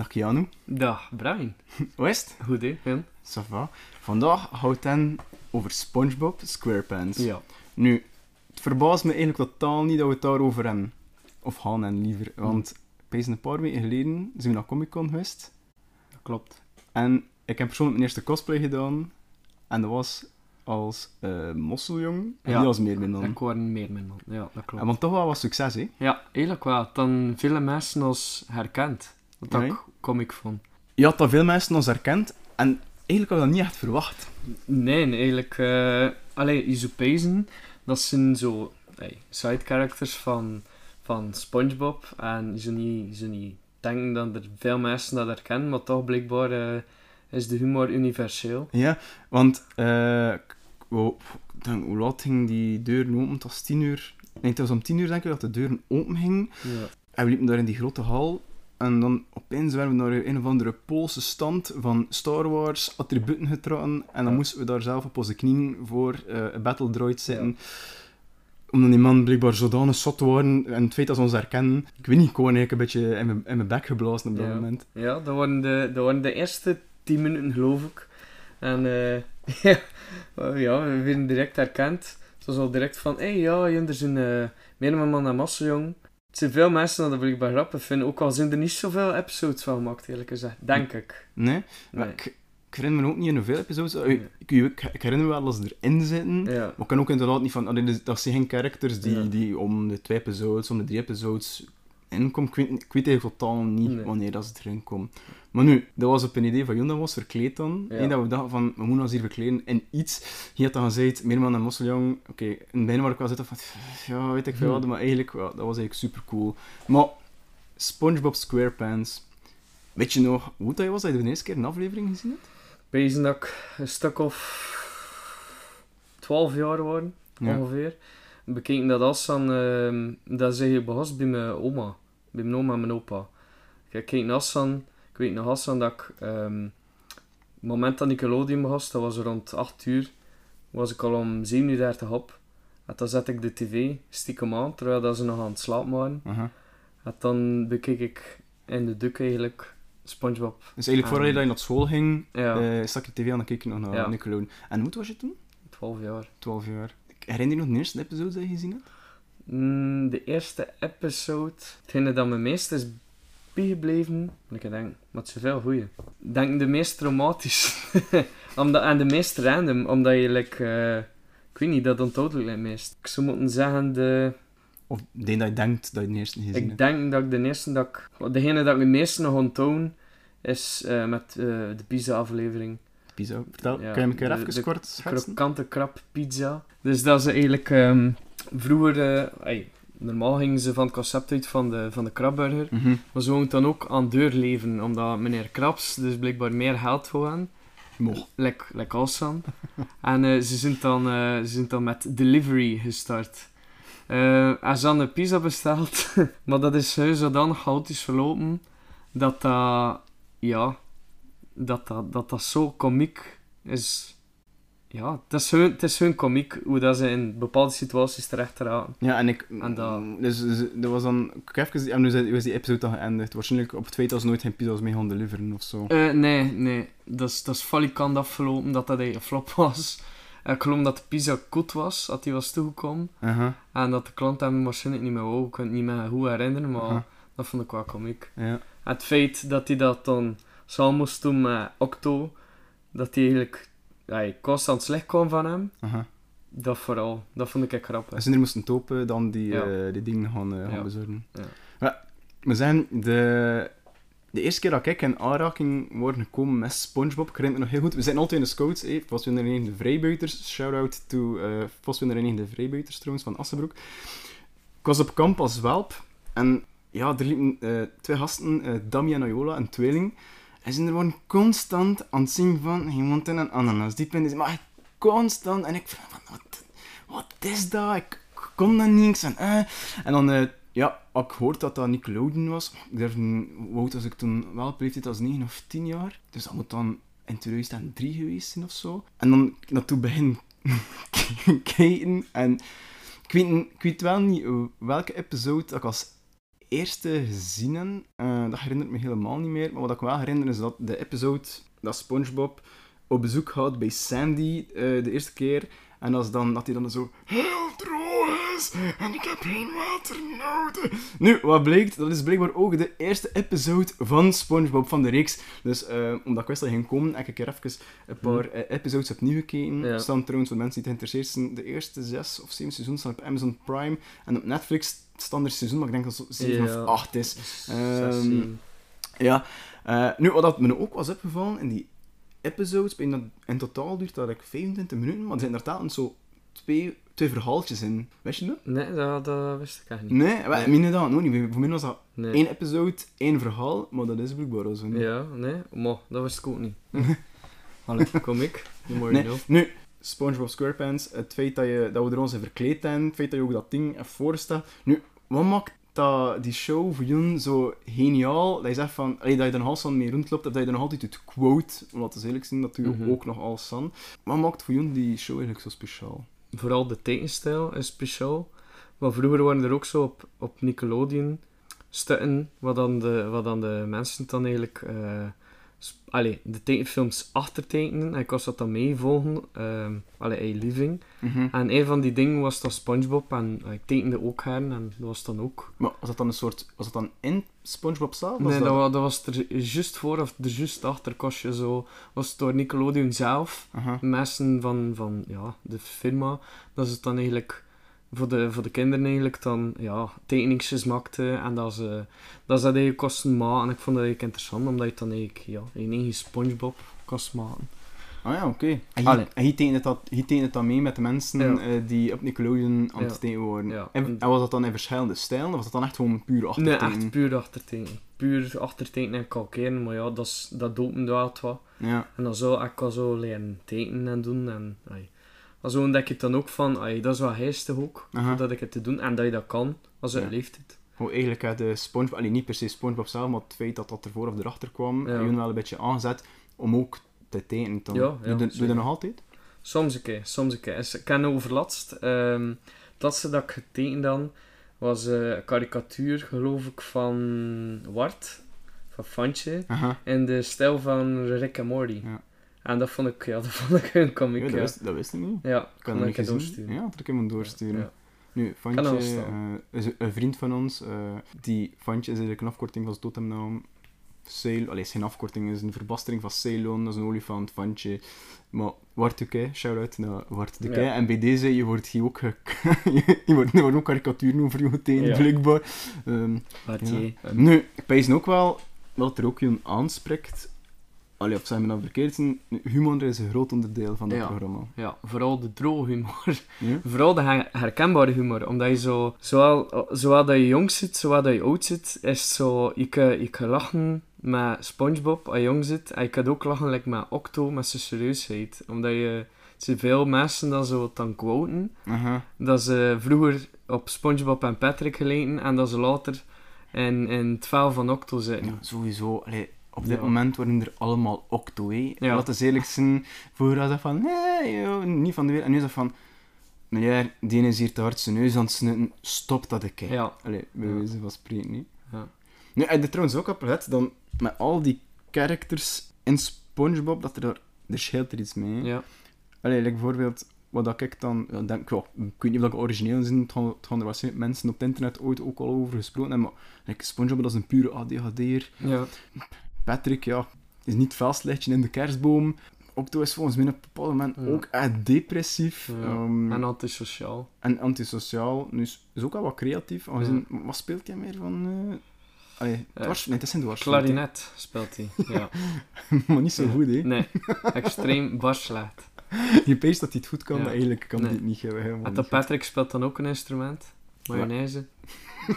Dag Keanu. Dag, Brian. Hoe is het? Goed, hè? Ça va. Vandaag houdt het over SpongeBob SquarePants. Ja. Nu, het verbaast me eigenlijk totaal niet dat we het daarover hebben. Of gaan en liever. Want opeens een paar weken geleden zijn we naar Comic Con geweest. Dat klopt. En ik heb persoonlijk mijn eerste cosplay gedaan. En dat was als eh mosseljong. En Ja. niet als meermin Ik word meer met man. Ja, dat klopt. En want toch wel wat succes, hè? Ja, eigenlijk wel. Dan vele mensen ons herkend. Wat Ja, ik vond. Je had dat veel mensen ons herkend. En eigenlijk had ik dat niet echt verwacht. Nee, eigenlijk... eh allee, Isopezen, dat zijn zo hey, side characters van, van Spongebob. En je zou niet, je niet denken dat er veel mensen dat herkennen, maar toch blijkbaar eh, is de humor universeel. Ja, want eh, k- wo- ik denk, hoe laat ging die deur open? Het was tien uur. Nee, het was om tien uur denk ik dat de deuren open gingen. Ja. En we liepen daar in die grote hal. En dan opeens werden we naar een of andere Poolse stand van Star Wars attributen getrokken. En dan moesten we daar zelf op onze knieën voor eh, een Battle Droid zitten. Omdat die man blijkbaar zodanig zot waren. En het feit dat ze ons herkennen. Ik weet niet, ik eigenlijk een beetje in mijn, in mijn bek geblazen op dat moment. Ja, dat waren de, dat waren de eerste 10 minuten, geloof ik. En eh, ja, ja, we werden direct herkend. Het was al direct van, hé hey, ja, er zijn uh, meer man en massa, jong. Het zijn veel mensen dat dat blijkbaar grappig vinden, ook al zijn er niet zoveel episodes van gemaakt, eerlijk gezegd. Denk ik. Nee? Nee. ik, ik herinner me ook niet in hoeveel episodes. Nee. Ik, ik, ik herinner me wel als ze erin zitten. Ja. Maar ik kan ook inderdaad niet van... allee, dus dat zijn geen characters die, Ja. die om de twee episodes, om de drie episodes inkomen. Ik weet, ik weet eigenlijk totaal niet Nee. wanneer dat ze erin komen. Maar nu, dat was op een idee van Jon, dat was verkleed dan. Ja. Eén dat we dachten van, we moeten ons hier verkleden in iets. Je had dan gezegd, Meerman en Mosseljong. Oké, in het begin waar ik wel zitten van... Ja, weet ik veel Hmm. wat, maar eigenlijk, dat was eigenlijk super cool. Maar, SpongeBob SquarePants... Weet je nog hoe dat was dat je de eerste keer een aflevering gezien hebt? Wezen dat ik een stuk of 12 jaar waren, Ja. ongeveer. Bekeken dat als dan, ehm dat ze hier behast bij mijn oma. Bij mijn oma en mijn opa. Ik keek ik weet nog Hassan dat ik, ehm het moment dat Nickelodeon behast, dat was rond 8 uur, was ik al om 7 uur op. En dan zette ik de tv stiekem aan, terwijl dat ze nog aan het slapen waren. Aha. En dan bekeek ik in de duk eigenlijk Spongebob. Dus eigenlijk voordat je naar school ging, Ja, eh, stak je tv aan en keek je nog naar Ja. Nickelodeon. En hoe oud was je toen? 12 jaar. 12 jaar. Herinner je nog de eerste episode dat je gezien hebt? Mm, de eerste episode, hetgene dat me meest is bijgebleven, ik denk, maar het is veel goeie. Denk de meest traumatisch. omdat, en de meest random, omdat je, like, eh, ik weet niet, dat onthoudt het meest. Ik zou moeten zeggen, de, Of de dat je denkt dat je de eerste gezien ik denk dat ik de eerste dat ik, degene dat ik het meest nog onthoud, is eh, met eh, de pizza-aflevering. Pizza. Vertel, Ja, kan je me een keer even kort schetsen? Krokante krab pizza. Dus dat is eigenlijk... ehm, vroeger... normaal gingen ze van het concept uit van de, van de krabburger. Mhm. Maar ze woont dan ook aan deur leven. Omdat meneer Krabs dus blijkbaar meer geld voor hen. Mocht. Like, like awesome. en eh, ze, zijn dan, eh, ze zijn dan met delivery gestart. Eh en ze hadden een pizza besteld. maar dat is zo zodanig chaotisch verlopen. Dat dat... Ja... Dat dat, dat, dat zo komiek is... Ja, het is, hun, het is hun komiek hoe dat ze in bepaalde situaties terecht raken. Ja, en ik... En dat- Dus, dus dat was dan... Heb even... En nu is- die episode dan geëindigd. Waarschijnlijk op het feit dat ze nooit geen pizza's mee gaan deliveren of zo. Eh, nee, nee. Dat is, dat is valikant afgelopen dat dat een flop was. Eh, ik geloof dat de pizza goed was, dat die was toegekomen. En dat de klant hem waarschijnlijk niet meer wou. Ik kan het niet meer goed herinneren, maar dat vond ik wel komiek. Ja. En het feit dat hij dat dan samen moest doen met Octo, dat hij eigenlijk ja, constant slecht kwam van hem, Aha. dat vooral. Dat vond ik echt Als grappig. ze er moesten topen, dan die, Ja. eh, die dingen gaan, eh, gaan Ja. bezorgen. Ja. Maar, we zijn de... De eerste keer dat ik in aanraking worden gekomen met SpongeBob, ik herinner me nog heel goed. We zijn altijd in de scouts, eh, Voswinner in de Vrijbuiters. Shout-out to eh Voswinner in de Vrijbuiters trouwens, van Assenbroek. Ik was op kamp als welp en ja, er liepen eh, twee gasten, Dami en Ayola, een tweeling. En ze waren constant aan het zien van, je moet in een ananas diep in. Maar echt constant. En ik vroeg wat, wat is dat? Ik, ik kon dat niet. En, eh. en dan, eh, ja, ik gehoord dat dat Nickelodeon was. Ik durf, hoe oud was ik toen wel? Leeftijd als 9 of 10 jaar. Dus dat moet dan in 2003 geweest zijn of zo. En dan naartoe begin kijken. En ik weet, ik weet wel niet welke episode ik als eerste gezien heb, eh, dat herinnert me helemaal niet meer. Maar wat ik me wel herinner is dat de episode dat SpongeBob op bezoek gaat bij Sandy eh, de eerste keer. En als dan, dat hij dan zo heel droog is en ik heb geen water nodig. Nu, wat blijkt, dat is blijkbaar ook de eerste episode van SpongeBob van de reeks. Dus eh, omdat ik wist dat hij ging komen, heb ik er even een paar eh, episodes opnieuw gekeken. Ja. Er staan trouwens, voor mensen die het geïnteresseerd zijn, de eerste zes of zeven seizoenen staan op Amazon Prime. En op Netflix er seizoen, maar ik denk dat het zo zeven Ja. of acht is. Zes, Ehm. Ja, eh, nu wat dat me ook was opgevallen in die episodes, in, dat, in totaal duurt dat like 25 minuten, maar er zijn inderdaad zo twee, twee verhaaltjes in. Wist je dat? Nee, dat, dat wist ik echt niet. Nee, wij, Nee. nee. dat nog niet. Voor mij was dat Nee. één episode, één verhaal, maar dat is blijkbaar al zo. niet. Ja, nee, maar dat wist ik ook niet. Allee, kom ik. Nee, you know. nu, SpongeBob SquarePants, het feit dat, je, dat we er ons in verkleed hebben, het feit dat je ook dat ding hebt voorstelt. Nu, wat maakt dat, die show voor jullie zo geniaal, dat je zegt van, allee, dat je er nog altijd mee rondloopt, dat je er nog altijd het quote, want dat is eerlijk zien, dat doe je Mhm. ook nog alles aan. Wat maakt voor jullie die show eigenlijk zo speciaal? Vooral de tekenstijl is speciaal. Maar vroeger waren er ook zo op, op Nickelodeon stukken, wat dan de, wat dan de mensen dan eigenlijk... eh, allee, de tekenfilms achtertekenen. En ik was dat dan meevolgen. ehm allee, Living. En een van die dingen was dan Spongebob. En eh, ik tekende ook haar. En dat was dan ook... Maar was dat dan een soort, was dat dan in SpongeBob zelf? Nee, dat, wa- dat was er juist voor of er juist achter. Kost je zo... Was het door Nickelodeon zelf. Aha. mensen van, van ja, de firma, dat ze het dan eigenlijk voor de, voor de kinderen eigenlijk dan ja, tekeningsjes maakte en dat ze dat, ze dat eigenlijk kosten maken. En ik vond dat eigenlijk interessant, omdat je het dan eigenlijk ja, in eigen Spongebob kost maken. Ah ja, oké. En hij- En hij tekent dat, hij tekent het dan mee met de mensen Ja. eh, die op Nickelodeon aan het Ja. tekenen worden. Ja. En, en was dat dan in verschillende stijlen, of was dat dan echt gewoon puur Nee, achtertekenen? echt puur achtertekenen. Puur achtertekenen en kalkeren, maar ja, dat, is, dat opent wel het wat. Ja. En dan zo, ik kan zo leren tekenen en doen. En. Zo ontdek je dan ook van, ai, dat is wel geestig ook, Aha. dat ik het te doen. En dat je dat kan, als je Ja. leeftijd. Hoe eigenlijk had de SpongeBob, allee, niet per se SpongeBob zelf, maar het feit dat dat ervoor of erachter kwam, Ja. jullie wel een beetje aangezet om ook te tekenen. Ja, ja, doe, je- doe je dat nog altijd? Soms een keer, soms een keer. Ik ken overlast. ehm het laatste dat ik getekend dan was eh, een karikatuur, geloof ik, van Wart, van Fantje, Aha. in de stijl van Rick en Morty. Ja. En dat vond ik, ja, dat vond ik een Ja, comic, dat, ja. wist, dat wist ik niet. Ja, Ik kan ik doorsturen. Ja, dat ik hem doorsturen. Ja. Nu, Kan Fantje, eh, is een- vriend van ons, eh, die Fantje is eigenlijk een afkorting van zijn totemnaam. Sail, allee, is geen afkorting, is een verbastering van Ceylon, dat is een olifant, Fantje. Maar Wart de Kei, shout-out naar Wart de Ja. Kei. En bij deze, je wordt hier ook, ge- je wordt, worden ook karikaturen over je getekend, Ja. blijkbaar. Ehm, Wartje. nu, ik wijs ook wel dat er ook iemand aanspreekt. Allee, of zijn we nou verkeerd zijn, humor is een groot onderdeel van dat Ja. programma. Ja, vooral de droge humor. Ja? Vooral de her- herkenbare humor. Omdat je zo, zowel, zowel dat je jong zit, zowel dat je oud zit, is zo, je kan, je kan lachen met Spongebob als je jong zit. En je kan ook lachen like, met Octo, met zijn serieusheid. Omdat je, er veel mensen dat zo dan quoten. Aha. Dat ze vroeger op Spongebob en Patrick geleken en dat ze later in, in het vel van Octo zitten. Ja, sowieso. Allee, op dit Ja. moment worden er allemaal octo. Ja. Laten we eerlijk zijn. Vroeger was dat van, nee, joh, niet van de wereld. En nu is dat van, meneer, die is hier te hard zijn neus aan het snutten. Stop dat ik kijk. Ja. Allee, bij Ja. wijze van spreken, niet. Ja. Nu, heb je trouwens ook opgelet, dan met al die characters in Spongebob, dat er daar, er scheelt er iets mee. Ja. Allee, like bijvoorbeeld, wat dat ik dan, ja, denk, ja, ik weet niet of dat origineel is, het gaan, het gaan er waarschijnlijk mensen op het internet ooit ook al over gesproken hebben, maar like, Spongebob dat is een pure ADHD'er. Ja. Patrick, ja, is niet vuilslichtje in de kerstboom. Octo is volgens mij op een bepaald moment Ja. ook echt depressief. Ja. ehm, En antisociaal. en antisociaal. Nu is, is ook wel wat creatief. aangezien- Wat speelt hij meer van... eh allee, Eh, dwars, nee, het is een. Klarinet speelt hij. Ja. maar niet zo goed, hè. Nee, extreem bar slecht. Je peest dat hij het goed kan, maar eigenlijk kan Nee. hij het niet helemaal En. Patrick speelt dan ook een instrument. Mayonaise.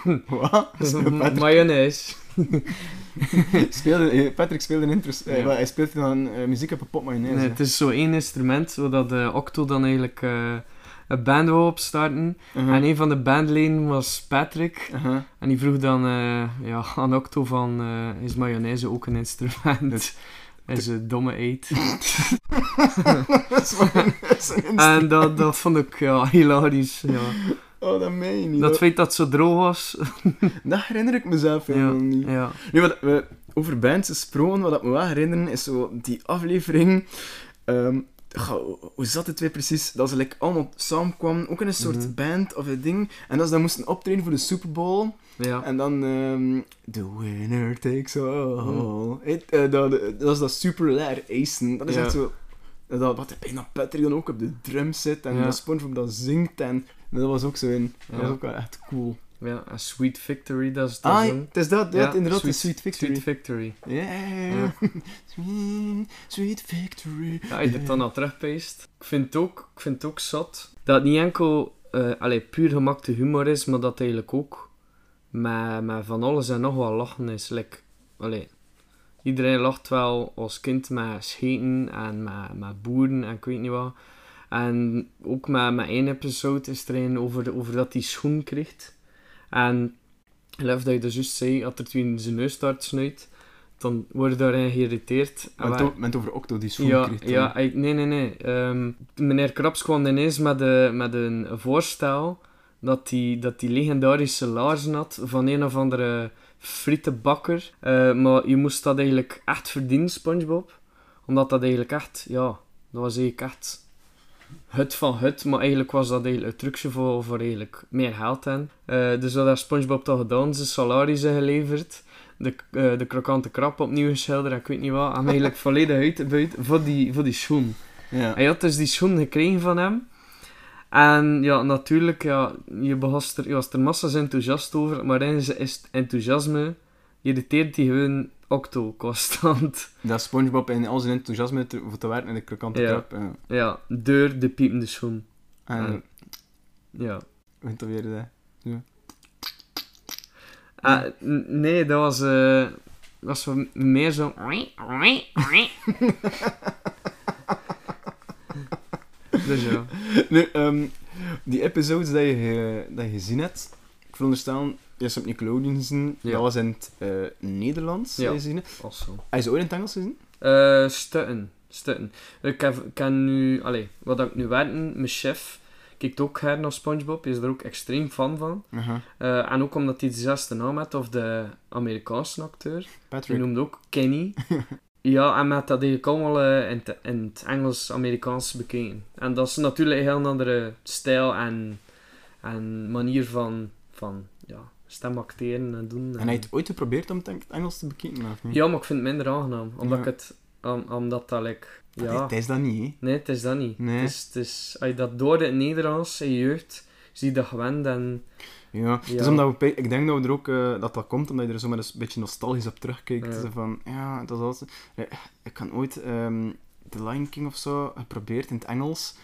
Wat? Patrick, Mayonaise. speelde, eh, Patrick speelde een eh, Ja. hij speelde dan eh, muziek op een pot mayonaise. Nee, het is zo één instrument, zodat de Octo dan eigenlijk een band wou opstarten. Uh-huh. En een van de bandleden was Patrick. Uh-huh. En die vroeg dan ja, aan Octo van, is mayonaise ook een instrument? Dat- is een domme eet. dat is een en dat, dat vond ik ja, hilarisch. Ja. Oh, dat meen je niet. Dat feit dat zo droog was. dat herinner ik mezelf Ja, helemaal niet. ja. Nu, wat we over bands gesproken, wat ik me wel herinneren, is zo die aflevering... ehm, goh, hoe zat het weer precies? Dat ze like, allemaal samenkwamen, ook in een soort Mhm. band of een ding. En dat ze dan moesten optreden voor de Super Bowl. ja. En dan... ehm the winner takes all. Eh, dat, dat is dat super lair acen. Dat is Ja. echt zo... Dat, wat bijna Patrick dan ook op de drums zit en Ja. SpongeBob dat zingt. En dat was ook zo in. Dat Ja. was ook wel echt cool. ja, en Sweet Victory, dat is dat Ah, zo. het is dat. Ja, Ja, inderdaad, Sweet- de Sweet Victory. Sweet Victory. Yeah. Sweet, sweet victory. Ja, je dan al terugpeest. Ik vind het ook, ik vind het ook zot dat het niet enkel allee, puur gemakte humor is, maar dat het eigenlijk ook met, met van alles en nog wat lachen is. Like, allee, iedereen lacht wel als kind met scheten en met, met boeren en ik weet niet wat. En ook met, met één episode is er een over, dat hij schoen krijgt. En lef dat je dus juist zei, als er toen in zijn neus start snuit, dan word je daarin geïrriteerd. O- met over Octo die schoen ja, kreeg. ja ik- nee, nee, nee. Ehm, meneer Krabs kwam ineens met, de, met een voorstel dat hij dat die legendarische laarzen had van een of andere frietenbakker. Eh, maar je moest dat eigenlijk echt verdienen, Spongebob. Omdat dat eigenlijk echt, ja, dat was eigenlijk echt hut van hut. Maar eigenlijk was dat eigenlijk een trucje voor, voor eigenlijk meer geld in. Eh, dus wat heeft Spongebob toch gedaan? Zijn salarissen geleverd de, eh, de krokante krap opnieuw geschilderd ik weet niet wat. En eigenlijk volledig uitgebuit voor die, voor die schoen. Ja. Hij had dus die schoen gekregen van hem. En ja, natuurlijk, ja, je, was er, je was er massa's enthousiast over, maar in zijn is- enthousiasme irriteert hij gewoon Octo constant. Dat SpongeBob in al zijn enthousiasme te, voor te werken in de krokante Ja. krab. Ja. Ja, deur de piepende schoen. En, Ja. heet dat weer? Dat? Ah, nee, dat was, eh was meer zo... dus ja. Nu, ehm, die episodes dat je, ge- dat je gezien hebt, ik veronderstel, je hebt op Nickelodeon gezien, Ja. dat was in het eh, Nederlands Ja. gezien je ze ooit in het Engels gezien? Eh, stutten. Stutten. Ik heb, ik heb nu... Wat ik nu werken, mijn chef kijkt ook her naar Spongebob. Hij is er ook extreem fan van. Eh, en ook omdat hij dezelfde naam had, of de Amerikaanse acteur. Die noemde ook Kenny. ja, en met dat eigenlijk allemaal in, het- in het Engels-Amerikaans bekeken. En dat is natuurlijk een heel andere stijl en, en manier van, van ja, stem acteren en doen. En heb je het ooit geprobeerd om het Engels te bekijken? Of niet? Ja, maar ik vind het minder aangenaam. Omdat Ja. ik het... om- omdat dat, like, Nee, ja... Het is dat niet, hè? Nee, het is dat niet. Nee. Het is, het is, als je dat door het Nederlands, in je jeugd, zie je dat gewend en... Ja, Ja. omdat we, ik denk dat we er ook, eh, dat dat komt omdat je er zo met een beetje nostalgisch op terugkijkt. Ja. Van, ja, dat is alles. Eh, Ik kan ooit ehm The Lion King of zo geprobeerd in het Engels.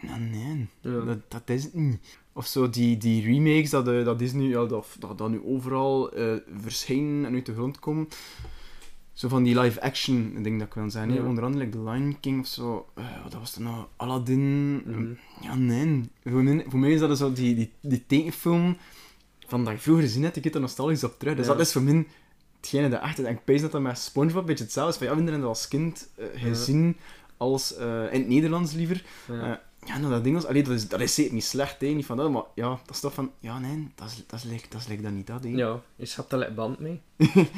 Nee, nee, Ja. dat, dat is het niet. Of zo die, die remakes dat, eh, dat Disney, ja, dat, dat, dat nu overal eh, verschijnen en uit de grond komen. Zo van die live-action ding dat ik wil zeggen. hè. Ja. Onder andere like The Lion King of zo. Eh, wat was er nou? Aladdin. Mhm. Ja, nee. Voor mij, voor mij is dat zo die, die, die tekenfilm van dat je vroeger gezien hebt, ik heb er nostalgisch op terug. Dus Ja. dat is voor mij hetgene dat echt... En ik pees dat dat met Spongebob een beetje hetzelfde is. Van, ja, we hebben dat als kind gezien, als, in het Nederlands liever. Ja. Nou, dat ding was... Allee, dat, is, dat is zeker niet slecht, hè, niet van dat, maar ja, dat is toch van... Ja, nee, dat is, dat is, like- dat is like dat niet dat, hè. ja, je hebt er like band mee.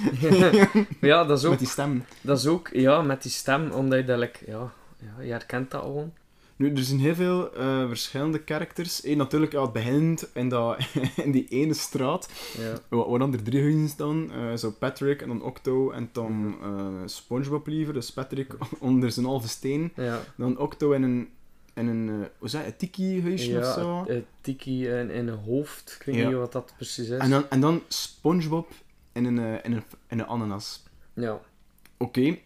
ja, dat is ook... Met die stem. Dat is ook, ja, met die stem, omdat je dat, like, ja, ja, je herkent dat gewoon. Nu, er zijn heel veel eh, verschillende characters. Eén natuurlijk, ja, het begint in, dat, in die ene straat. Ja. Waar dan er drie huizen staan. eh, zo Patrick en dan Octo en dan eh, Spongebob liever. Dus Patrick onder zijn halve steen. Ja. Dan Octo in een, in een eh, hoe je, een tiki-huisje of Ja, zo. het- het tiki in, in een hoofd. Ik weet Ja. niet wat dat precies is. En dan, en dan Spongebob in een, eh, in een, in een ananas. Ja. Oké,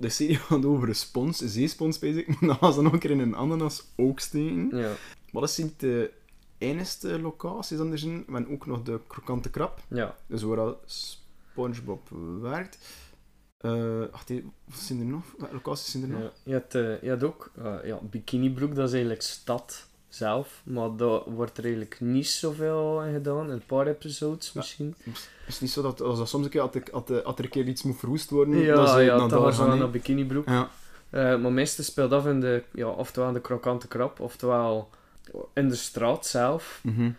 de serie gaat over een spons, een zeespons, bezig. Maar dan ze nog een keer in een ananas ook steken. Ja. Wat is niet de enige locatie dan er zijn? We hebben ook nog de krokante krab. Ja. Dus waar dat Spongebob werkt. Eh die, wat zijn er nog? Welke locaties zijn er nog? ja. Je, hebt, eh, je hebt ook eh, ja, Bikinibroek, dat is eigenlijk stad zelf. Maar daar wordt er eigenlijk niet zoveel in gedaan. Een paar episodes misschien. Is het niet zo dat als dat soms een keer, als, ik- als, de- als er een keer iets moet verwoest worden, Ja, dat ze ja, naar dat daar was gaan? naar Bikinibroek. Ja. Eh, maar meestal speelt af in de, ja, oftewel in de krokante krab, oftewel in de straat zelf. Mhm.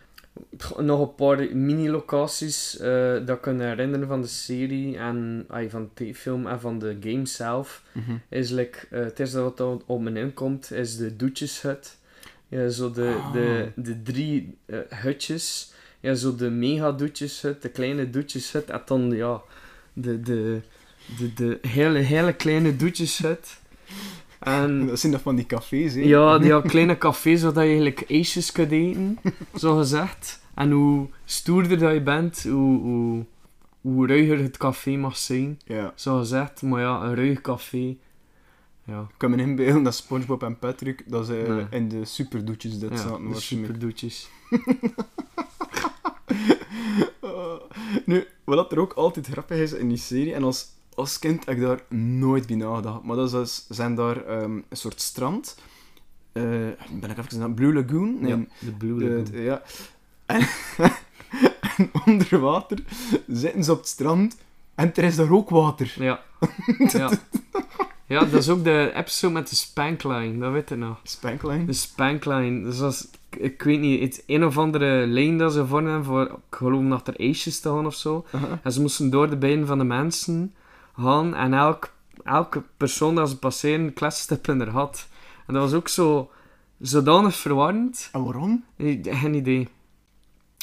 Nog een paar mini-locaties eh, dat kan herinneren van de serie en ay, van de TV-film en van de game zelf. Mhm. Is like, eh, het eerste wat op me inkomt is de doetjeshut. Ja, zo de, Ah. de, de drie eh, hutjes. Ja, zo de mega doetjeshut, de kleine doetjeshut en dan ja, de, de, de, de hele, hele kleine doetjeshut. En Dat zijn nog van die cafés, hè? ja, die kleine cafés waar je eigenlijk ijsjes kunt eten, zo gezegd. En hoe stoerder dat je bent, hoe, hoe, hoe ruiger het café mag zijn, Ja. zo gezegd. Maar ja, een ruig café, ja, Ik kan me inbeelden dat Spongebob en Patrick dat ze Nee. in de superdoetjes dit ja zaten. de superdoetjes. Uh, nu, wat er ook altijd grappig is in die serie, en als, als kind heb ik daar nooit bij nagedacht, maar dat is, dus- zijn daar ehm, een soort strand. Eh, ben ik even naar Blue Lagoon? Nee, ja, de Blue Lagoon. de- ja. En, en onder water zitten ze op het strand en er is daar ook water. Ja. ja. Ja, dat is ook de episode met de spankline, dat weet je nog. Spankline. De spankline, dus als, ik weet niet, het een of andere lijn dat ze vormen voor, ik geloof dat er ijsjes te gaan of zo. En ze moesten door de benen van de mensen gaan en elk, elke persoon dat ze passeren, kletste in haar had. En dat was ook zo, zodanig verwarrend. En waarom? Geen idee.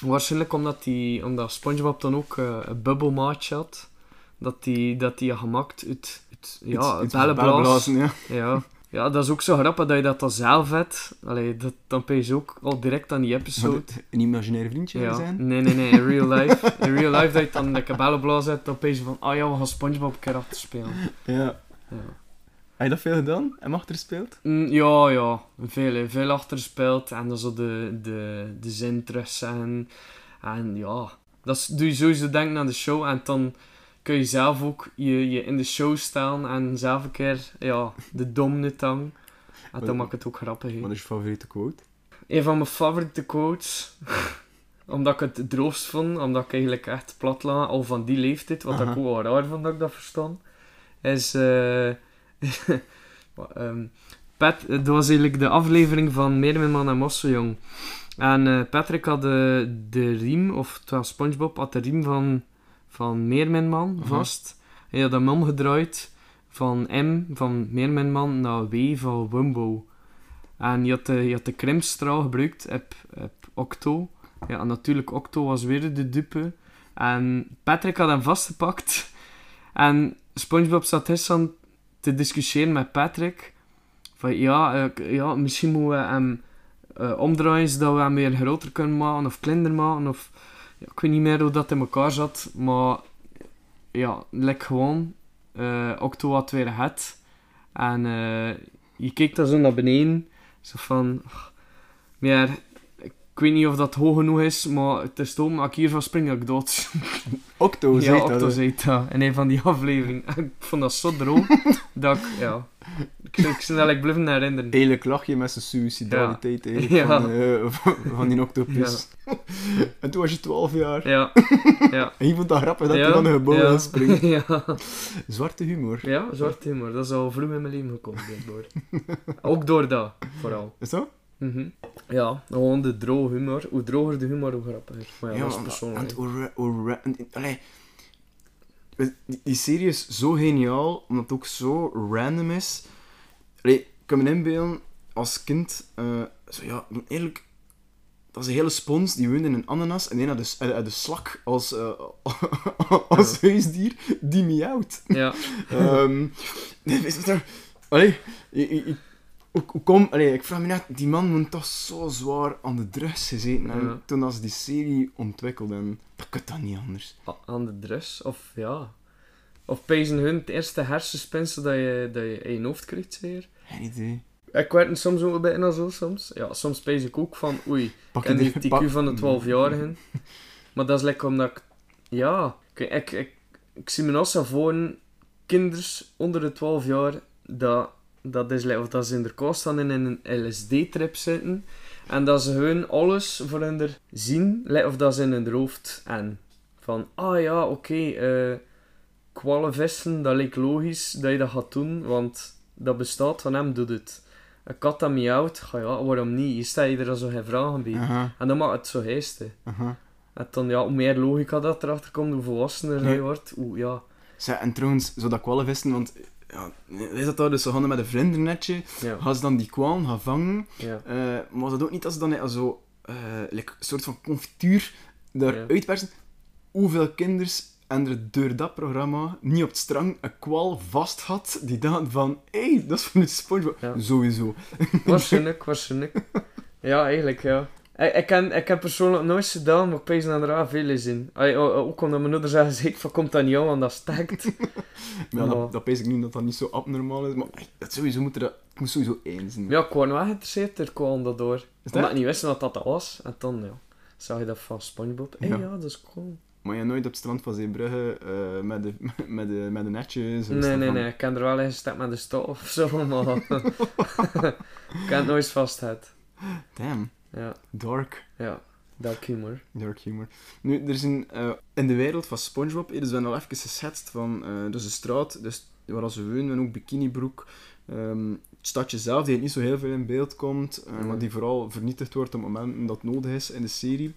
Waarschijnlijk omdat, die, omdat SpongeBob dan ook eh, een bubbelmaatje had. Dat die, dat die had gemaakt uit, uit ja, bellenblaas. bellenblazen, ja. Ja. Ja, dat is ook zo grappig dat je dat dan zelf hebt. Allee, dat, dan ben je ook al direct aan die episode. een imaginair vriendje Ja. zijn? Nee, nee, nee. In real life. In real life dat je dan de bellenblaas hebt, dan ben je van, ah ja, we gaan SpongeBob een keer achter spelen. Ja. Ja. Heb je dat veel gedaan? En achter gespeeld? Mm, ja, ja. Veel, hè. veel achter gespeeld. En dan zo de, de, de zin terugzeggen. En ja, dat is- doe je sowieso denken aan de show. En dan kun je zelf ook je, je in de show staan en zelf een keer ja, de domne tang. En dan maakt het ook grappig. Wat is je favoriete quote? Een van mijn favoriete quotes, omdat ik het droogst vond, omdat ik eigenlijk echt plat lag, al van die leeftijd, wat Aha. ik ook wel raar vond dat ik dat verstond, is... eh wat, ehm, Pat, het was eigenlijk de aflevering van Meerminman en Mosseljong. En eh, Patrick had de, de riem, of het was SpongeBob, had de riem van, van Meerminman Aha. vast. Hij had hem omgedraaid van M, van Meerminman, naar W, van Wumbo. En je had de, je had de krimpstraal gebruikt op, op Octo. Ja, en natuurlijk, Octo was weer de dupe. En Patrick had hem vastgepakt. En SpongeBob zat aan te discussiëren met Patrick. Van ja, eh, ja misschien moeten we hem eh, omdraaien zodat we hem weer groter kunnen maken of kleiner maken. Of, ik weet niet meer hoe dat in elkaar zat. Maar ja, lek gewoon. eh Octo had weer het. En eh, je keek daar zo naar beneden. Zo van... Maar ik weet niet of dat hoog genoeg is, maar het is toch, als ik hiervan spring, dat ik dood. Octo, ja, zei Octo zei dat in een van die afleveringen. En ik vond dat zo droog, dat ik, ja... Ik, ik ben eigenlijk blijven herinneren. Eigenlijk lach je met zijn suicidaliteit eigenlijk Ja. van, eh, van, van die octopus. en toen was je 12 jaar. Ja, ja. En je vond dat grappig dat hij van de gebouw springen. ja. Zwarte humor. ja, zwart humor. Dat is al vroeg in mijn leven gekomen, blijkbaar. Ook door dat, vooral. Is dat? Mhm. Ja, gewoon de droge humor. Hoe droger de humor, hoe grappiger. Maar ja, dat is persoonlijk. en- die, die serie is zo geniaal, omdat het ook zo random is. Allee, ik kan me inbeelden, als kind, eh, zo ja, eigenlijk, dat is een hele spons, die woonde in een ananas, en die had de, had de slak als, eh, als huisdier, die miauwt. Ja, er... Allee, je- hoe, hoe kom... Allee, ik vraag me net, die man moet toch zo zwaar aan de drugs gezeten hebben Ja. toen als die serie ontwikkelde. Dat kan dat niet anders. a- aan de dress. Of ja. Of pezen hun het eerste hersenspinsel dat je, dat je in je hoofd krijgt, zeer. Geen idee. Ik werd soms ook bijna zo, soms. Ja, soms pees ik ook van, oei, Pak en die TQ van de 12-jarigen. Maar dat is lekker omdat ik... Ja, ik, ik, ik, ik zie me als voor kinders onder de 12 jaar, dat, dat is of dat ze in de kast staan en in een LSD-trip zitten. En dat ze hun alles voor hun er zien, of dat ze in hun hoofd en van, ah ja, oké, eh kwallen vissen, dat lijkt logisch dat je dat gaat doen, want dat bestaat van hem, doet het. een kat dat miauwt, ga ja, waarom niet? Je stelt je er al zo geen vragen bij. En dan maakt het zo aha. En dan, ja, hoe meer logica dat erachter komt, hoe volwassener Ja. je wordt, hoe, ja. Zeg, en trouwens, zou dat wisten, want... Ja, is dat daar dus zo gaan met een vlindernetje, Ja, gaan ze dan die kwaan gaan vangen, ja. eh, maar was dat ook niet als ze dan zo eh, like, een soort van confituur daar Ja. uitpersen? Hoeveel kinders en er door dat programma niet op het strang een kwal vast had die dachten van hé, hey, dat is van het SpongeBob. Sowieso. Waarschijnlijk, waarschijnlijk. Ja, eigenlijk, ja. Ik, ik, ken, ik heb persoonlijk nooit gedaan, maar ik pees dat er veel is in. Ay, o- o- ook omdat mijn moeder zei, zeker van, komt dat niet aan, want dat stekt. Maar ja, dat, dat pees ik niet dat dat niet zo abnormaal is, maar dat sowieso moet er, dat ik moet sowieso één zijn. Ja, ik was wel geïnteresseerd, er kwam dat door. dat? Omdat ik niet wist wat dat was. En dan, ja, zag je dat van Spongebob. Hé, Ja. ja. dat is cool. Maar je nooit op het strand van Zeebrugge eh, met, de, met, de, met de netjes. Nee, nee, van- nee. Ik heb er wel in gestapt met de stof of zo, maar... ik heb het nooit vast gehad. Damn, Ja, dark. ja. Dat humor. Dark humor. Nu, er is een, eh, in de wereld van SpongeBob, er is wel al even geschetst van eh dus de straat, dus waar ze wonen, en ook Bikinibroek. Ehm het stadje zelf, die niet zo heel veel in beeld komt, eh, maar die vooral vernietigd wordt op momenten dat nodig is in de serie.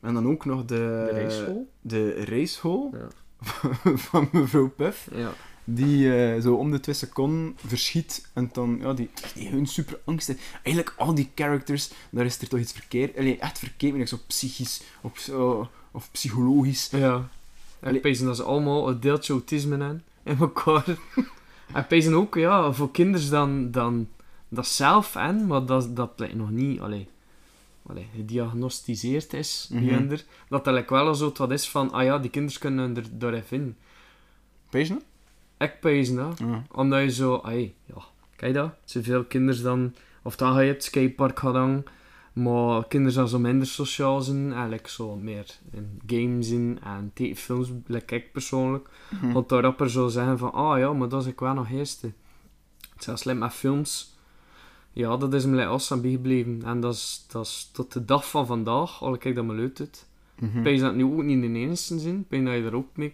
En dan ook nog de, De de racehole Ja. van mevrouw Puff, Ja. Die eh, zo om de twee seconden verschiet en dan, ja, die, die hun super angsten. Eigenlijk al die characters, daar is er toch iets verkeerd, Allee, echt verkeerd, maar zo psychisch of, zo, of psychologisch. Ja. En pees dat ze allemaal een deeltje autisme hebben in elkaar. en pees ook, ja, voor kinderen dan, dan dat zelf en, maar dat, dat lijkt nog niet, allee, allee, gediagnosticeerd is, mm dat dat like wel zo wat is van, ah ja, die kinderen kunnen er door vinden. Dat? Ik pees. Ja. Omdat je zo, ja, kijk dat, zoveel kinderen dan, of dan ga je het skatepark gaan dan, maar kinderen zijn zo minder sociaal zijn, eigenlijk zo meer in games in en tekenfilms, like ik persoonlijk. Hm. Want daar rapper zou zeggen van, ah ja, maar dat is ik wel nog eerste. Zelfs like met films, ja, dat is me like awesome bijgebleven. En dat is, dat is tot de dag van vandaag, al kijk dat me leuk doet. Mhm. Ik denk dat nu ook niet in de enigste zin. Ik denk dat je er ook mee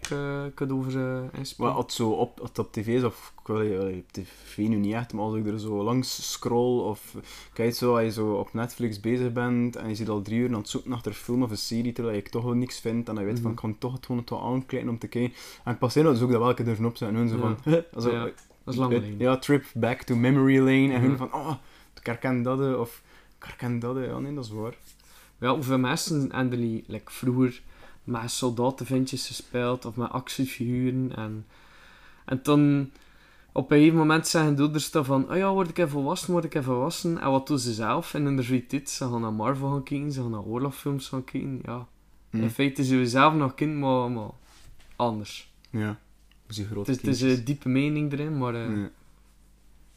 kunt over uh, Maar als het zo op, het op tv is, of ik wil op tv nu niet echt, maar als ik er zo langs scroll, of kijk zo, als je zo op Netflix bezig bent en je zit al drie uur aan het zoeken naar een film of een serie, terwijl je toch wel niks vindt en dan je weet van, Mhm. ik kan toch het gewoon het wel om te kijken. En ik passeer dat dus ook dat welke durven opzetten en hun zo Ja. van, also, Ja, Dat is lang geleden. Ja, trip back to memory lane, en hun Mhm. van, oh, ik herken dat, eh, of ik herken dat, eh. ja nee, dat is waar. Ja, hoeveel mensen hebben er niet, like, vroeger met soldatenventjes gespeeld of met actiefiguren en, en dan op een gegeven moment zeggen doeders dan van oh ja, word ik even volwassen, word ik even volwassen en wat doen ze zelf in hun vrije tijd? Ze gaan naar Marvel gaan kijken, ze gaan naar oorlogfilms gaan kijken, ja. Hm. In feite zijn we zelf nog kind, maar, maar anders. Ja, we zien Het grote is, het is een diepe mening erin, maar eh.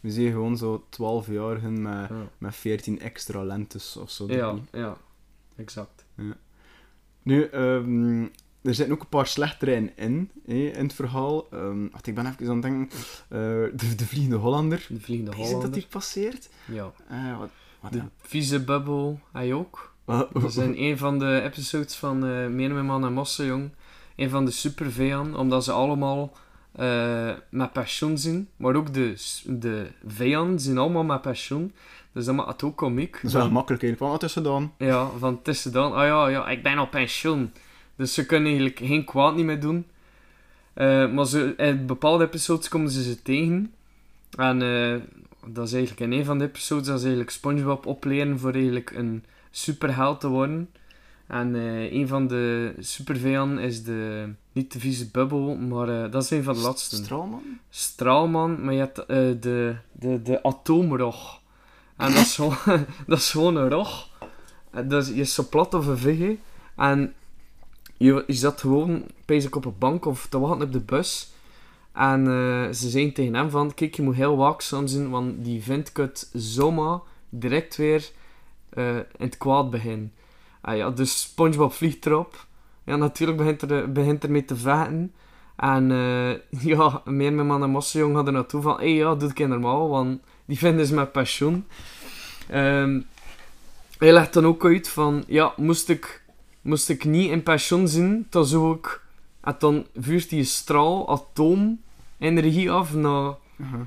We zien gewoon zo 12-jarigen met, ja. met 14 extra lentes of zo. Ja, ja, exact. Nu, ehm, er zitten ook een paar slechterijen in, hè, in het verhaal. Ehm, wacht, ik ben even aan het denken. eh, de, de Vliegende Hollander. De Vliegende Is het dat Hollander. die passeert? Ja. Eh, wat, wat De vieze bubbel, hij ook. Dat is in een van de episodes van uh, Meneman en Mosseljong. Een van de supervijanden, omdat ze allemaal eh, met pensioen zijn. Maar ook de, de vijanden zijn allemaal met pensioen. Dus dat maakt het ook komiek. Dat is wel makkelijk eigenlijk. Van, wat is dan? Ja, van tussen dan, ah ja, ja, ik ben op pensioen. Dus ze kunnen eigenlijk geen kwaad niet meer doen. Eh, maar ze, in bepaalde episodes komen ze ze tegen. En eh, dat is eigenlijk in een van de episodes dat ze eigenlijk SpongeBob opleren voor eigenlijk een superheld te worden. En eh, een van de supervijanden is de, niet de vieze bubbel, maar dat is een van de laatste. Straalman? Straalman, maar je hebt de, de, de atoomrog. En dat is gewoon, dat is gewoon een rog. En is, je is zo plat of een. En je, je zat gewoon, bezig op een bank of te wachten op de bus. En eh, ze zeiden tegen hem van, kijk, je moet heel waakzaam zijn, want die vindt kut zomaar direct weer eh, in het kwaad beginnen. Ah ja, dus Spongebob vliegt erop. Ja, natuurlijk begint er, begint er mee te vechten. En eh, ja, meer mijn man en Mossenjong hadden naartoe van, hé hey, ja, doe ik normaal, want die vinden ze met passion. Ehm, hij legt dan ook uit van, ja, moest ik, moest ik niet in passion zijn, dan zou ik, en dan vuurt die straal, atoom, energie af naar, Aha.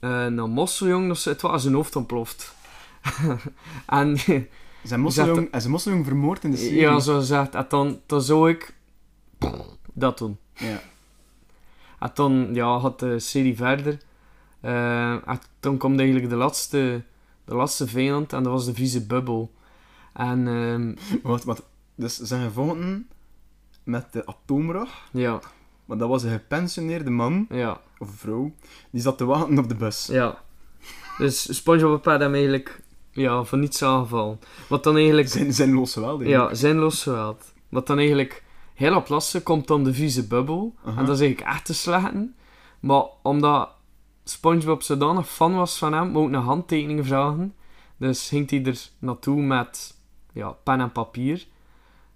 eh een mosseljong, dus het was zijn hoofd ontploft. en Zijn mosseljong, vermoord in de serie. ja, zo gezegd, en dan, dan zou ik dat doen. Ja. En toen ja, gaat de serie verder. Eh, en toen kwam eigenlijk de laatste, de laatste vijand en dat was de vieze bubbel. En ehm, Wat, wat, dus zijn gevonden met de atoomrag, ja, maar dat was een gepensioneerde man, ja, of vrouw, die zat te wachten op de bus. ja. Dus SpongeBob had hem eigenlijk ja, van niets aangevallen. Wat dan eigenlijk... Zijn, zijn denk ik. Ja, zinloos geweld. Wat dan eigenlijk heel op lasten komt dan de vieze bubbel. En dat is eigenlijk echt te slechten. Maar omdat SpongeBob zodanig fan was van hem, wou ik een handtekening vragen. Dus ging hij er naartoe met ja, pen en papier.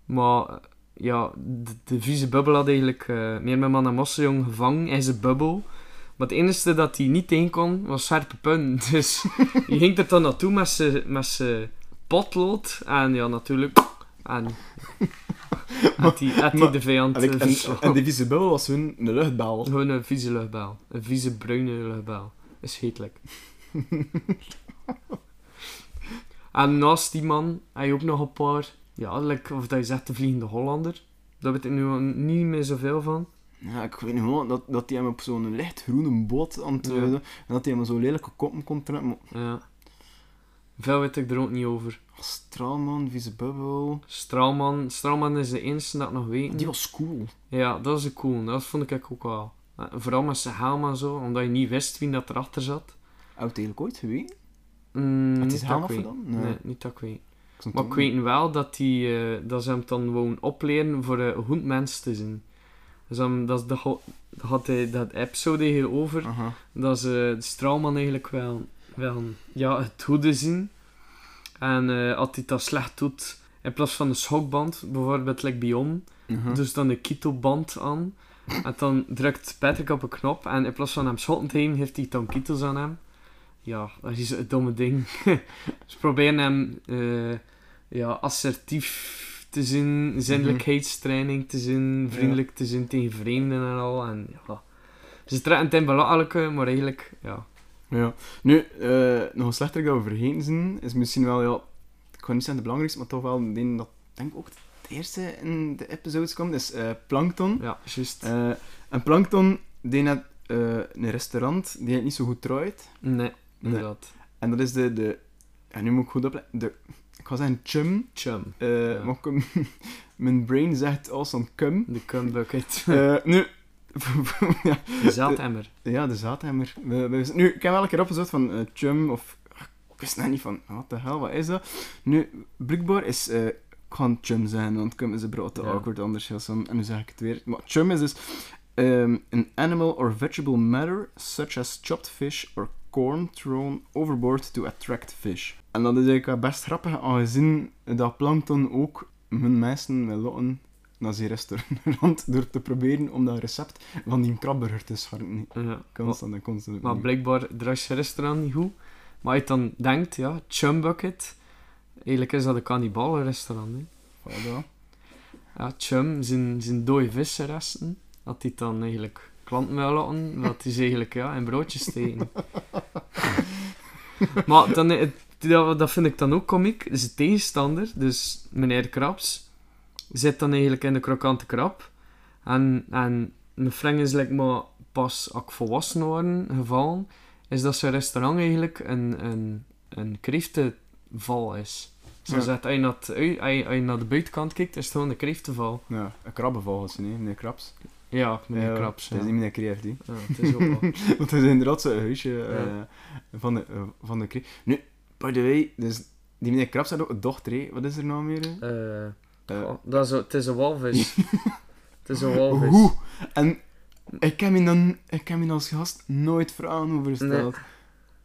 Maar ja, de, de vieze bubbel had eigenlijk eh, meer mijn man en Mosseljong gevangen in zijn bubbel. Maar het enige dat hij niet tegen kon, was scherpe punten. Dus je ging er dan naartoe met zijn met zijn potlood. En ja, natuurlijk... En had Maar- de vijand En, eh, en, die vieze bubbel was hun een luchtbal. Gewoon een vieze luchtbel. Een vieze bruine luchtbel. Is heetlijk. en naast die man heb je ook nog een paar... Ja, like, of dat je zegt de Vliegende Hollander. Daar weet ik nu niet meer zoveel van. Ja, ik weet niet gewoon dat, dat hij hem op zo'n lichtgroene boot aan het Ja. en dat hij hem zo'n lelijke koppen kon trekken. Ja. Veel weet ik er ook niet over. Straalman, vieze bubbel... Straalman. Straalman is de enige dat ik nog weet. Die was cool. Ja, dat is cool. Dat vond ik ook wel. Eh, Vooral met zijn helm en zo, omdat je niet wist wie dat erachter zat. Heb je het eigenlijk ooit geweten? Mm, Het is helm afgedaan? Nee. Nee. niet dat ik weet. Ik Maar ik weet wel dat, die, eh, dat ze hem dan wouden opleren voor een goed mens te zijn. Dus dan, dat, dat, had- hij dat episode hierover, Aha. dat ze straalman eigenlijk wel, wel ja, het goede zien. En eh, als hij dat slecht doet, in plaats van een schokband, bijvoorbeeld like Bion, Aha. dus dan een Kito-band aan. En dan drukt Patrick op een knop en in plaats van hem schotten te geven, heeft hij dan Kitos aan hem. Ja, dat is een domme ding. Ze proberen hem eh, ja, assertief te zijn, zinnelijkheidstraining te zijn, vriendelijk te zijn tegen vreemden en al. En ja, ze trekken het in belachelijke, maar eigenlijk, ja. Ja. Nu, eh, nog een slechter dat we vergeten zijn, is misschien wel, ja, ik kan niet zeggen de belangrijkste, maar toch wel een dat, denk ik ook het eerste in de episodes komt, is eh, Plankton. Ja, juist. Eh, en Plankton deed net een restaurant die het niet zo goed draait. nee, inderdaad. En dat is de, de en nu moet ik goed opletten, de, ik ga zeggen chum, Chum. Ja. ik mijn brain zegt awesome cum. De cum bucket. Nu, ja, De zaademmer. Ja, de zaadhemmer. We, we, nu, ik heb wel een keer opgezocht van eh, chum of... Ik wist net niet van, wat de hel, wat is dat? Nu, blijkbaar is... eh ik ga chum zijn, want cum is een brood te Ja. awkward anders. En nu zeg ik het weer. Maar chum is dus... ehm an animal or vegetable matter, such as chopped fish or corn thrown overboard to attract fish. En dat is eigenlijk best grappig, aangezien dat plankton ook hun mensen wil lokken naar zijn restaurant door te proberen om dat recept van die krabburger te scharren. Ja. Constant en constant. Maar blijkbaar je restaurant niet goed. Maar als je dan denkt, ja, Chum Bucket. Eigenlijk is dat een kannibalenrestaurant. Hè. Voilà. Ja, Chum zijn, zijn dode vissenresten. Dat die dan eigenlijk klanten wil laten, dat ze eigenlijk ja, in broodjes steken. maar dan, dat, dat vind ik dan ook komiek. Dus de tegenstander, dus meneer Krabs, zit dan eigenlijk in de krokante krab. En, en mijn vriend is like, maar pas als ik volwassen worden gevallen, is dat zijn restaurant eigenlijk een, een, een kreeftenval is. Zo Ja. zegt, als je, naar het als, je, naar de buitenkant kijkt, is het gewoon een kreeftenval. Ja, een krabbenval is nee, meneer Krabs. Ja, meneer Ja, Krabs. Het is niet meneer Kreeft, die. Ja, het is ook wel. Want het is inderdaad zo'n huisje eh, van de, eh, van de Kreeft. Nu, by the way, dus die meneer Krabs had ook een dochter. Wat is er nou meer? Eh, Eh, dat is, een- het is een walvis. het is een walvis. Hoe? En ik heb me dan, ik heb me als gast nooit vragen over gesteld.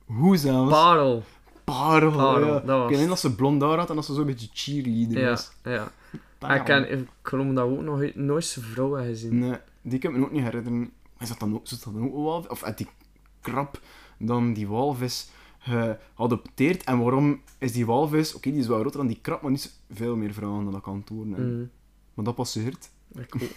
Hoe zelfs? Parel. Parel, ja. was Ik weet niet dat ze blond haar had en dat ze zo'n beetje cheerleader Ja, was. ja. Parel. Ik, ken, ik geloof dat ook nog nooit zijn vrouw hebben gezien. Nee, die kan ik me ook niet herinneren. Is dat dan ook, is dat dan ook een walvis? Of had die krab dan die walvis geadopteerd? En waarom is die walvis... Oké, die is wel groter dan die krab, maar niet veel meer vragen dan dat kan tonen. Mm. Maar dat passeert.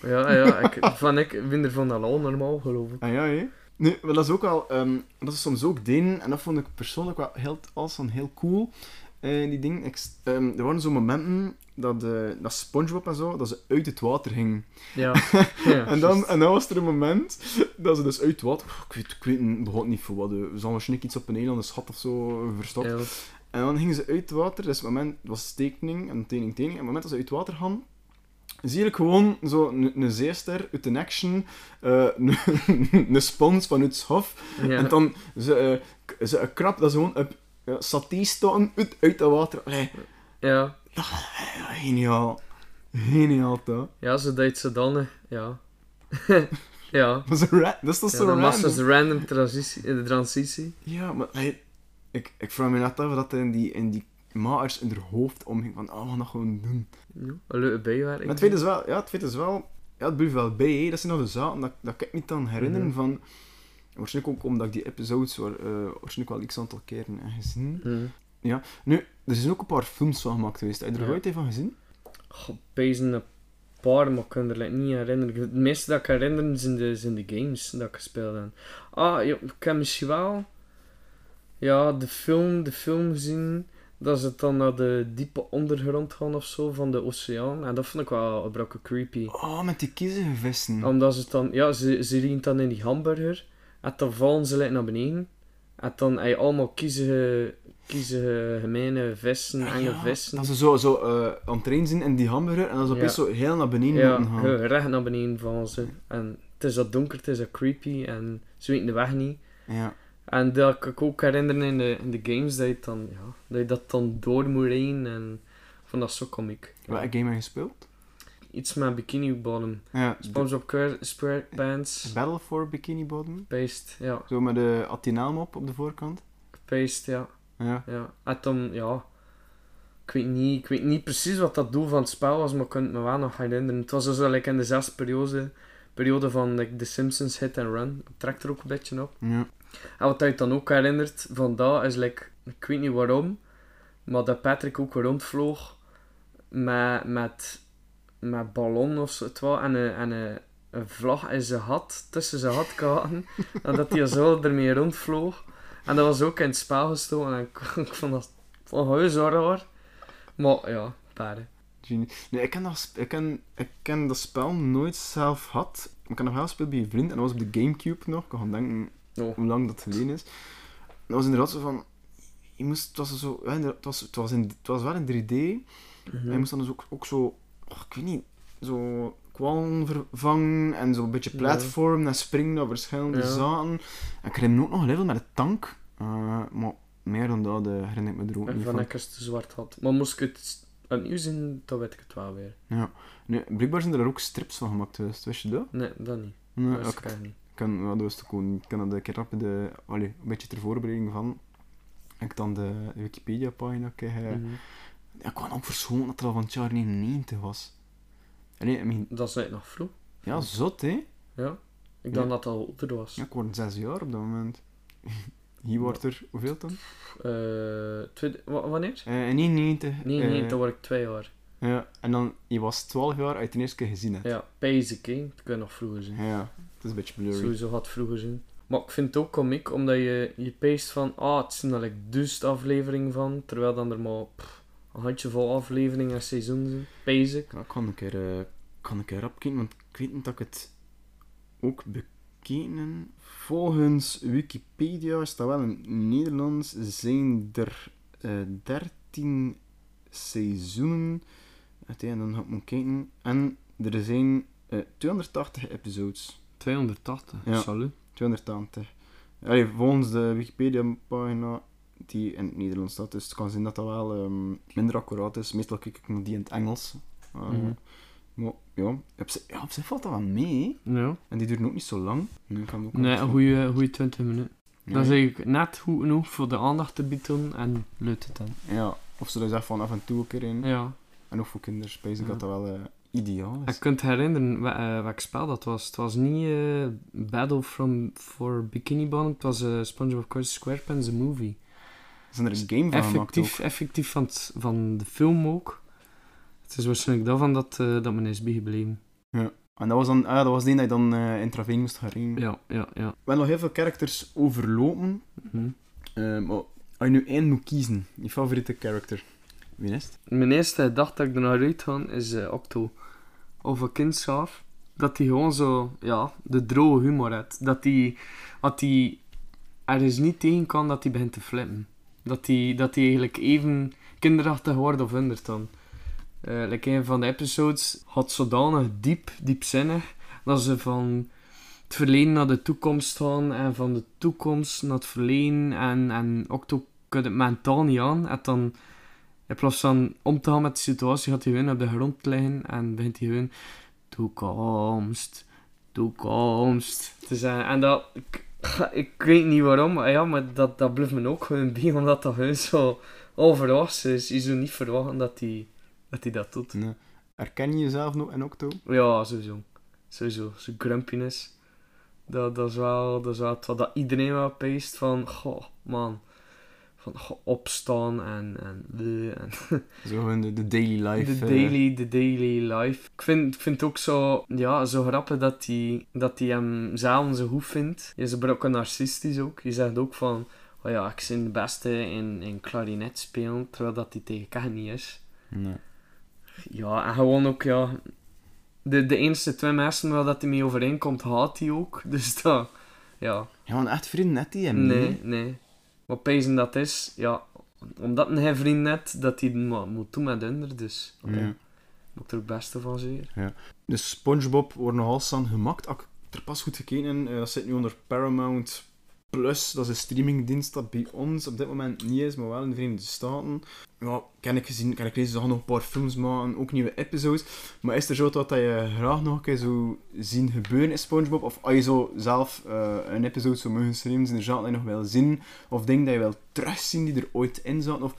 Ja, ja. Ik, van ik vind er van dat al normaal, geloof ik. Ah ja, maar dat is ook wel... ehm, dat is soms ook dingen, en dat vond ik persoonlijk wel heel, als heel cool, eh, die dingen. Ik, s- ehm, er waren zo momenten dat, eh, dat Spongebob en zo, dat ze uit het water gingen. Ja. ja en, dan, en dan was er een moment dat ze dus uit het water... Ik weet, ik weet niet- begon niet voor wat. eh, Ze hadden waarschijnlijk iets op een eiland, een schat of zo, eh, verstopt. Ja. En dan gingen ze uit het water, dus het moment was tekening en tekening, tekening. En het moment dat ze uit het water gaan, zie ik gewoon zo een, zeester uit een action, eh, een, een spons vanuit het hof. Ja. En dan ze, eh, ze een krab dat ze gewoon ja, staan uit, uit het water. Allee, ja. ja, geniaal. Geniaal, toch? Ja, ze deed ze dan, eh, ja. ja. Dat is, een ra- dat is toch Ja, zo dan was random? dus random transitie, eh, de transitie. Ja, maar ik, ik vraag me net af dat in die, in die maars in haar hoofd omging van, oh, we gaan dat gewoon doen. Ja, een leuke bijwerking. Maar het feit is wel, ja, het feit is wel, ja, het blijft wel bij, hè. dat zijn nog de zaken dat, dat ik niet kan herinneren Mhm. van, waarschijnlijk ook omdat ik die episodes waar, eh, waarschijnlijk wel x aantal keren heb gezien. Mhm. Nu, er zijn ook een paar films van gemaakt geweest, heb je er Ja. ooit een van gezien? Goh, Pezen een paar, maar ik kan er niet herinneren. Het meeste dat ik herinner zijn de, zijn de games dat ik gespeeld heb. Ah, ja, ik heb misschien wel... Ja, de film, de film gezien... Dat ze dan naar de diepe ondergrond gaan of zo, van de oceaan. En dat vond ik wel een brokje creepy. Oh, met die kiezige vissen. Omdat ze dan... Ja, ze, ze rient dan in die hamburger. En dan vallen ze naar beneden. En dan heb je allemaal kiezige, kiezige gemene vissen, enge Ja, vissen. Dat ze zo, zo eh, aan het trainen zijn in die hamburger en dat ze opeens Ja. zo heel naar beneden Ja, moeten gaan. ja, recht naar beneden vallen ze. En het is dat donker, het is dat creepy en ze weten de weg niet. Ja. En dat kan ik ook herinneren in de, in de games, dat je, dan, ja, dat je dat dan door moet rijden en van dat zo comic. Ja. Welke game heb je gespeeld? Iets met Bikini Bottom. Ja, SpongeBob Square- SquarePants. Battle for Bikini Bottom. Paste, ja. Zo met de Atinaam op op de voorkant. Paste, ja. Ja. ja. En dan, ja... Ik weet, niet, ik weet niet precies wat dat doel van het spel was, maar ik kan het me wel nog herinneren. Het was dus like in de zesde periode, periode van like, The Simpsons Hit and Run. Het trekt er ook een beetje op. Ja. En wat je dan ook herinnert van dat is, like, ik weet niet waarom, maar dat Patrick ook rondvloog met, met, met ballon of zo, het en, een, en een, een vlag in zijn had, tussen zijn hadkaten, en dat hij zo ermee rondvloog. En dat was ook in het spel gestoken, en ik, vond dat van raar. Maar ja, paarden. Nee, ik ken, dat, ik, ken, ik ken dat spel nooit zelf gehad. Ik heb nog wel gespeeld bij een vriend en dat was op de Gamecube nog. Ik kan denken Oh. hoe lang dat geleden is. Dat was inderdaad zo van... Je moest, het, was zo, ja, het, was, het, was in, het was wel in 3D. Mhm. En je moest dan dus ook, ook zo... oh, ik weet niet... Zo kwallen vervangen en zo een beetje Ja. platformen en springen naar verschillende Ja. zaken. En ik herinner me ook nog een level met een tank. Eh, maar meer dan dat eh, herinner ik me er ook En niet van van. ik als te zwart had. Maar moest ik het opnieuw zien, dan weet ik het wel weer. Nee, blijkbaar zijn er ook strips van gemaakt geweest, wist je dat? Nee, dat niet. Nee, Dat ik eigenlijk niet. kan, ja, dat wist ik kan dat een keer rap de, allee, een beetje ter voorbereiding van. Ik dan de Wikipedia-pagina. Mhm. Ja, ik kwam ook verschoten dat er al van het jaar 99 was. Allee, I mean, Dat is eigenlijk nog vroeg. ja, zot hè. Ja. Ik Ja. dacht dat het al ouder was. Ja, ik word zes jaar op dat moment. Hier wordt er, hoeveel dan? Tweede- wa- wanneer? Eh in 99. Nee, nee, eh, dan word ik twee jaar. Ja, en dan, je was 12 jaar uit de eerste keer gezien hebt. Ja, basic, hè. Dat kun je nog vroeger zien. Ja, het is een beetje blurry. Sowieso had vroeger zien. Maar ik vind het ook komiek, omdat je, je peest van, ah, het zijn er like duizend afleveringen van, terwijl dan er maar pff, een handjevol afleveringen en seizoenen zijn. Basic. Ja, ik kan een keer, eh, ik kan een keer opkijken, want ik weet niet dat ik het ook bekeken. Volgens Wikipedia staat wel in het Nederlands zijn er eh 13 seizoenen. En dan ga ik maar kijken. En er zijn eh 280 episodes. 280, Ja. salut. 280. Allee, volgens de Wikipedia-pagina die in het Nederlands staat. Dus het kan zijn dat dat wel ehm, minder accuraat is. Meestal kijk ik naar die in het Engels. Uh. Maar ja, op zich, ja, op zich valt dat wel mee. Ja. En die duurt ook niet zo lang. Nu kan ook Nee, een goede, goede 20 minuten. Ja. Dat is eigenlijk net goed genoeg voor de aandacht te bieden en lukt het dan. Ja, of ze echt van af en toe een keer in. Ja. En ook voor kinderen spijs ik Ja. dat dat wel eh, ideaal Ik is. kunt herinneren wa- eh, welk spel dat was. Het was niet Battle from, for Bikini Bottom, het was SpongeBob SquarePants, the movie. Zijn er een game van ook? Effectief, effectief van, het- van de film ook. Het is waarschijnlijk daarvan dat, eh, dat men is bijgebleven. En dat was dan, ah, dat was die dat je dan eh, in Traveen moest gaan rijden. Ja, ja, ja. We hebben nog heel veel characters overlopen. Mhm. Eh, maar als je nu één moet kiezen, je favoriete character, wie is het? Mijn eerste dag dat ik er naar uit ga is eh, Octo. Een kindschaaf. Dat hij gewoon zo, ja, de droge humor heeft. Dat hij, dat hij ergens niet tegen kan dat hij begint te flippen. Dat hij, dat hij eigenlijk even kinderachtig wordt of minder dan. Like een van de episodes had zodanig diep, diepzinnig, dat ze van het verleden naar de toekomst gaan en van de toekomst naar het verleden en, en Octo kan het mentaal niet aan. En dan in plaats van om te gaan met de situatie, gaat hij gewoon op de grond liggen en begint hij gewoon toekomst, toekomst te zeggen. En dat, ik weet niet waarom, maar ja, maar dat, dat blijft me ook gewoon bij, omdat dat gewoon zo onverwachts is. Je zou niet verwachten dat hij dat, hij dat doet. Nee. Herken je jezelf nog in Octo? Ja, sowieso. Sowieso. Zijn grumpiness. Dat, dat is wel, dat is wel dat iedereen wel peest van, goh, man. Van, opstaan en, en, en Zo gewoon de, de daily life. de eh. daily, de daily life. Ik vind, ik vind het ook zo, ja, zo grappig dat hij dat die hem zelf zo goed vindt. Je is ook een narcistisch ook. Je zegt ook van, oh ja, ik ben de beste in, in klarinet spelen, terwijl dat hij tegen Kegen niet is. Nee. Ja, en gewoon ook, ja... De, de eerste twee mensen waar dat hij mee overeenkomt, haat hij ook. Dus dat... Ja, Ja, want echt vrienden net die hem nee, niet, nee. Wat pijzen dat is, ja... Omdat hij vriend net, dat hij moet doen met hun, dus... oké, Ja. Moet ik er het beste van zeer. Dus SpongeBob wordt nogal staan gemaakt. Ik er pas goed gekeken heb, eh, dat zit nu onder Paramount Plus. Dat is een streamingdienst dat bij ons op dit moment niet is, maar wel in de Verenigde Staten. Ja, ken ik gezien, ken ik lezen, ze gaan nog een paar films maken, ook nieuwe episodes. Maar is er zo wat dat je graag nog een keer zou zien gebeuren in SpongeBob? Of als je zo zelf eh, een episode zou mogen streamen, zijn je nog wel zien? Of dingen die je wel terugzien die er ooit in zaten? Of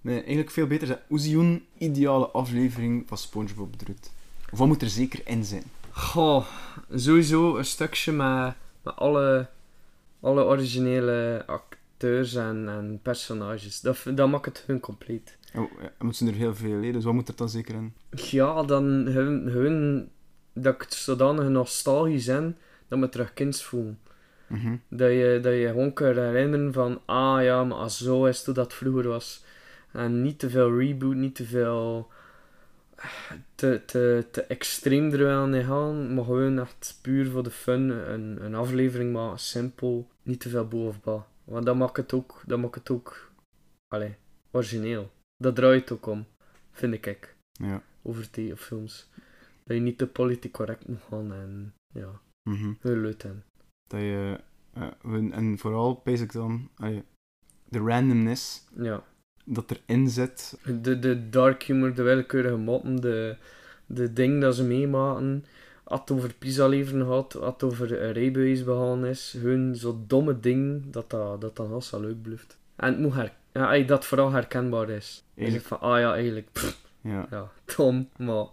nee, eigenlijk veel beter je een ideale aflevering van SpongeBob eruit? Of wat moet er zeker in zijn? Goh, sowieso een stukje met, met alle, alle originele acteurs en, en personages. Dat, dat maakt het hun compleet. Oh, er moeten er heel veel leden, dus wat moet er dan zeker in? Ja, dan hun, hun dat ik het zodanig nostalgisch ben, dat me terug kinds voelen. Mhm. Dat je, dat je gewoon kan herinneren van, ah ja, maar als zo is het hoe dat vroeger was. En niet te veel reboot, niet te veel te, te, te extreem er wel in gaan, maar gewoon echt puur voor de fun, een, een aflevering maar simpel, niet te veel bovenbal. Want dat maakt het ook, dat maakt het ook, allee, origineel. Dat draait het ook om, vind ik, Ja. over films. Dat je niet te politiek correct moet gaan en, ja, Mhm. heel leuk en. Dat je, eh, en vooral, pees ik dan, allee, de randomness Ja. Dat erin zit. De, de dark humor, de willekeurige moppen, de, de dingen dat ze meemaken. Als het over pizza leveren gaat, als het over een rijbewijs begaan is. Hun zo domme ding dat dat, dat dan als leuk blijft. En het moet her, ja, dat vooral herkenbaar is. Eigenlijk, van, ah ja, eigenlijk, pff, ja. ja, dom, maar...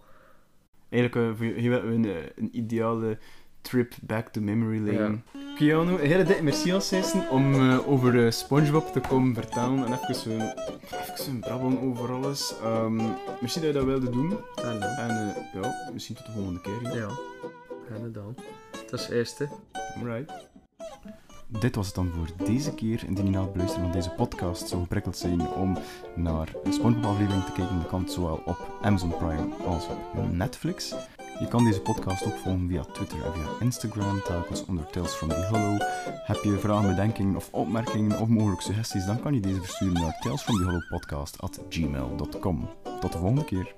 Eigenlijk, eh, we een, eh, een ideale trip back to memory lane. Keanu, een hele dikke merci Sessen om eh, over eh, SpongeBob te komen vertellen en even zo'n even brabbelen over alles. Ehm, merci dat je dat wilde doen. En dan, En eh, ja, misschien tot de volgende keer. ja. ja, en dan. Dat is het eerste. Alright. Dit was het dan voor deze keer. Indien je na het beluisteren van deze podcast zo geprikkeld zijn om naar een SpongeBob-aflevering te kijken, dan kan het zowel op Amazon Prime als op Netflix. Je kan deze podcast ook volgen via Twitter en via Instagram, telkens onder Tales from the Hollow. Heb je vragen, bedenkingen of opmerkingen of mogelijk suggesties, dan kan je deze versturen naar talesfromthehollowpodcast.gmail.com. Tot de volgende keer.